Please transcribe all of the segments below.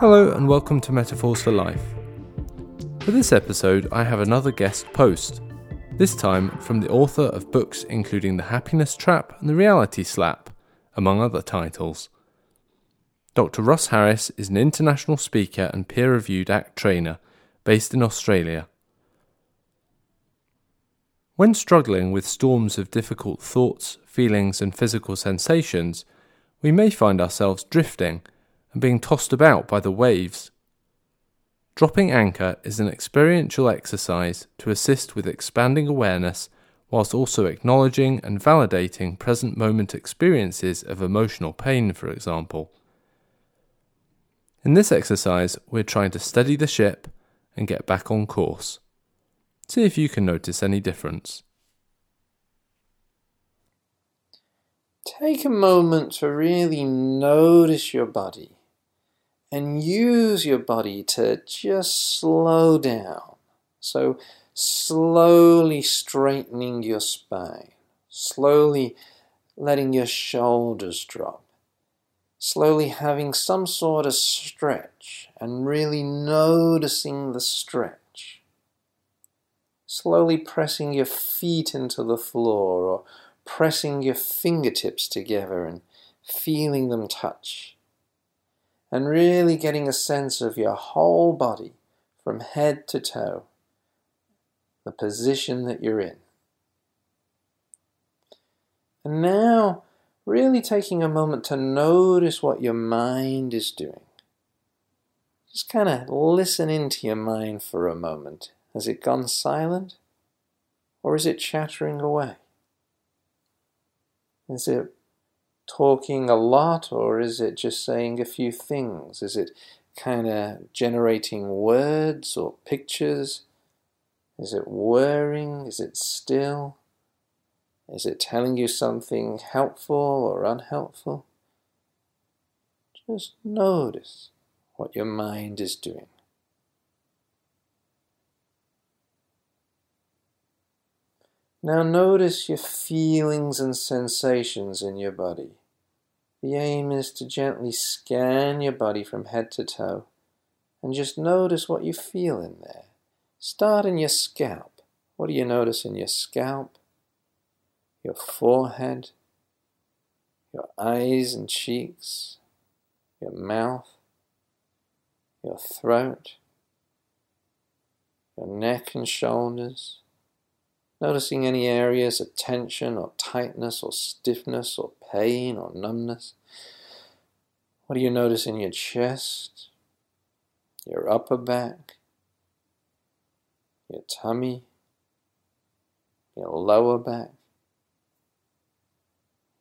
Hello, and welcome to Metaphors for Life. For this episode, I have another guest post, this time from the author of books including The Happiness Trap and The Reality Slap, among other titles. Dr. Russ Harris is an international speaker and peer reviewed ACT trainer based in Australia. When struggling with storms of difficult thoughts, feelings, and physical sensations, we may find ourselves drifting and being tossed about by the waves. Dropping anchor is an experiential exercise to assist with expanding awareness whilst also acknowledging and validating present moment experiences of emotional pain, for example. In this exercise, we're trying to steady the ship and get back on course. See if you can notice any difference. Take a moment to really notice your body and use your body to just slow down. So, slowly straightening your spine, slowly letting your shoulders drop, slowly having some sort of stretch and really noticing the stretch. Slowly pressing your feet into the floor or pressing your fingertips together and feeling them touch. And really getting a sense of your whole body from head to toe, the position that you're in. And now really taking a moment to notice what your mind is doing. Just kind of listen into your mind for a moment. Has it gone silent? Or is it chattering away? Is it talking a lot or is it just saying a few things? Is it kind of generating words or pictures? Is it whirring? Is it still? Is it telling you something helpful or unhelpful? Just notice what your mind is doing. Now notice your feelings and sensations in your body. The aim is to gently scan your body from head to toe and just notice what you feel in there. Start in your scalp. What do you notice in your scalp? your forehead, your eyes and cheeks, your mouth, your throat, your neck and shoulders, noticing any areas of tension or tightness or stiffness or pain or numbness. What do you notice in your chest, your upper back, your tummy, your lower back?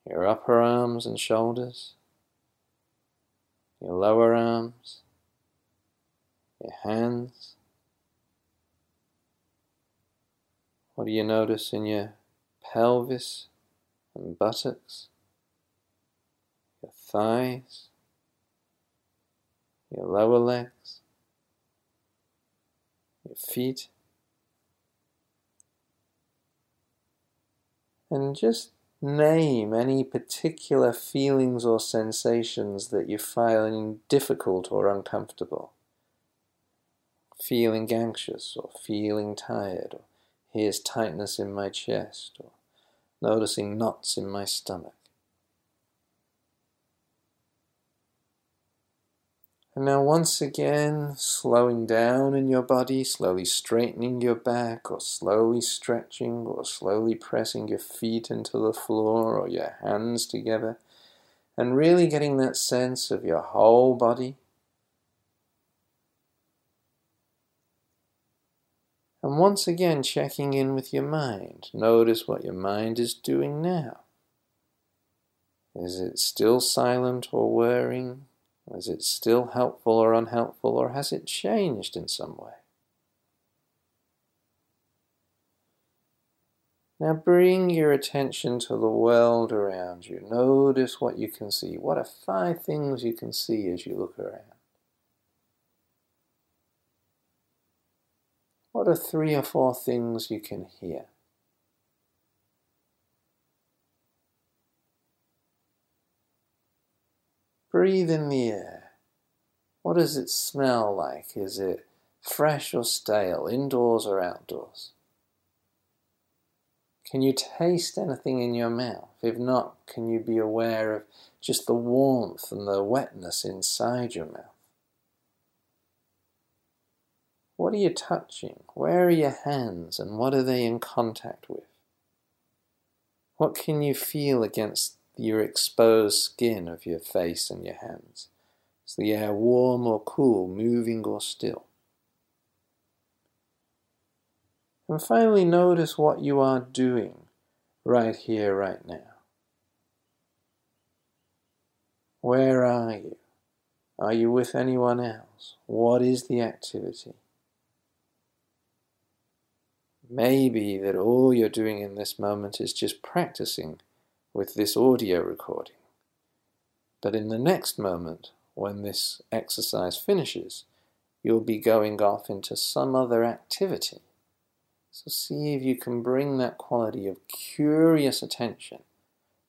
your upper arms and shoulders, your lower arms, your hands. What do you notice in your pelvis and buttocks, your thighs, your lower legs, your feet? And just name any particular feelings or sensations that you find difficult or uncomfortable. Feeling anxious or feeling tired, or here's tightness in my chest, or noticing knots in my stomach. And now, once again, slowing down in your body, slowly straightening your back, or slowly stretching, or slowly pressing your feet into the floor or your hands together, and really getting that sense of your whole body. And once again, checking in with your mind. Notice what your mind is doing now. Is it still silent or whirring? Is it still helpful or unhelpful, or has it changed in some way? Now bring your attention to the world around you. Notice what you can see. What are five things you can see as you look around? What are three or four things you can hear? Breathe in the air. What does it smell like? Is it fresh or stale, indoors or outdoors? Can you taste anything in your mouth? If not, can you be aware of just the warmth and the wetness inside your mouth? What are you touching? Where are your hands and what are they in contact with? What can you feel against your exposed skin of your face and your hands? Is the air warm or cool, moving or still? And finally, notice what you are doing right here, right now. Where are you? Are you with anyone else? What is the activity? Maybe that all you're doing in this moment is just practicing with this audio recording. But in the next moment, when this exercise finishes, you'll be going off into some other activity. So see if you can bring that quality of curious attention,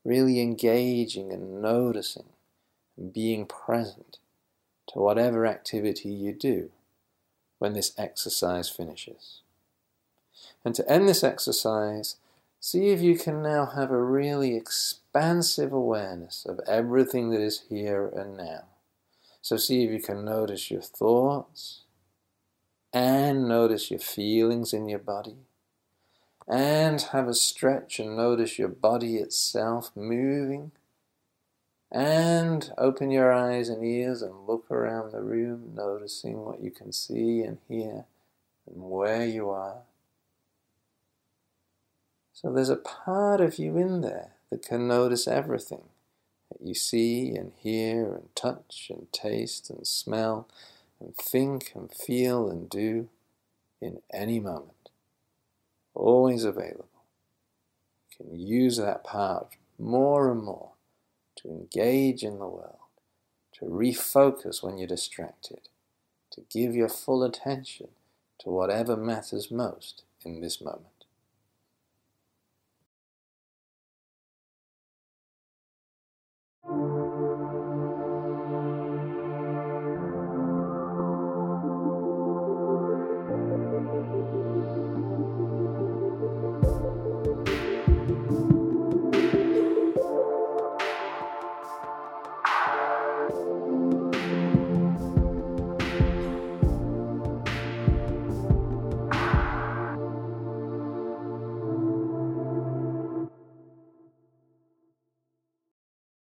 really engaging and noticing and being present to whatever activity you do when this exercise finishes. And to end this exercise, see if you can now have a really expansive awareness of everything that is here and now. So see if you can notice your thoughts and notice your feelings in your body. And have a stretch and notice your body itself moving. And open your eyes and ears and look around the room noticing what you can see and hear and where you are so there's a part of you in there that can notice everything that you see and hear and touch and taste and smell and think and feel and do in any moment. Always available. You can use that part more and more to engage in the world, to refocus when you're distracted, to give your full attention to whatever matters most in this moment.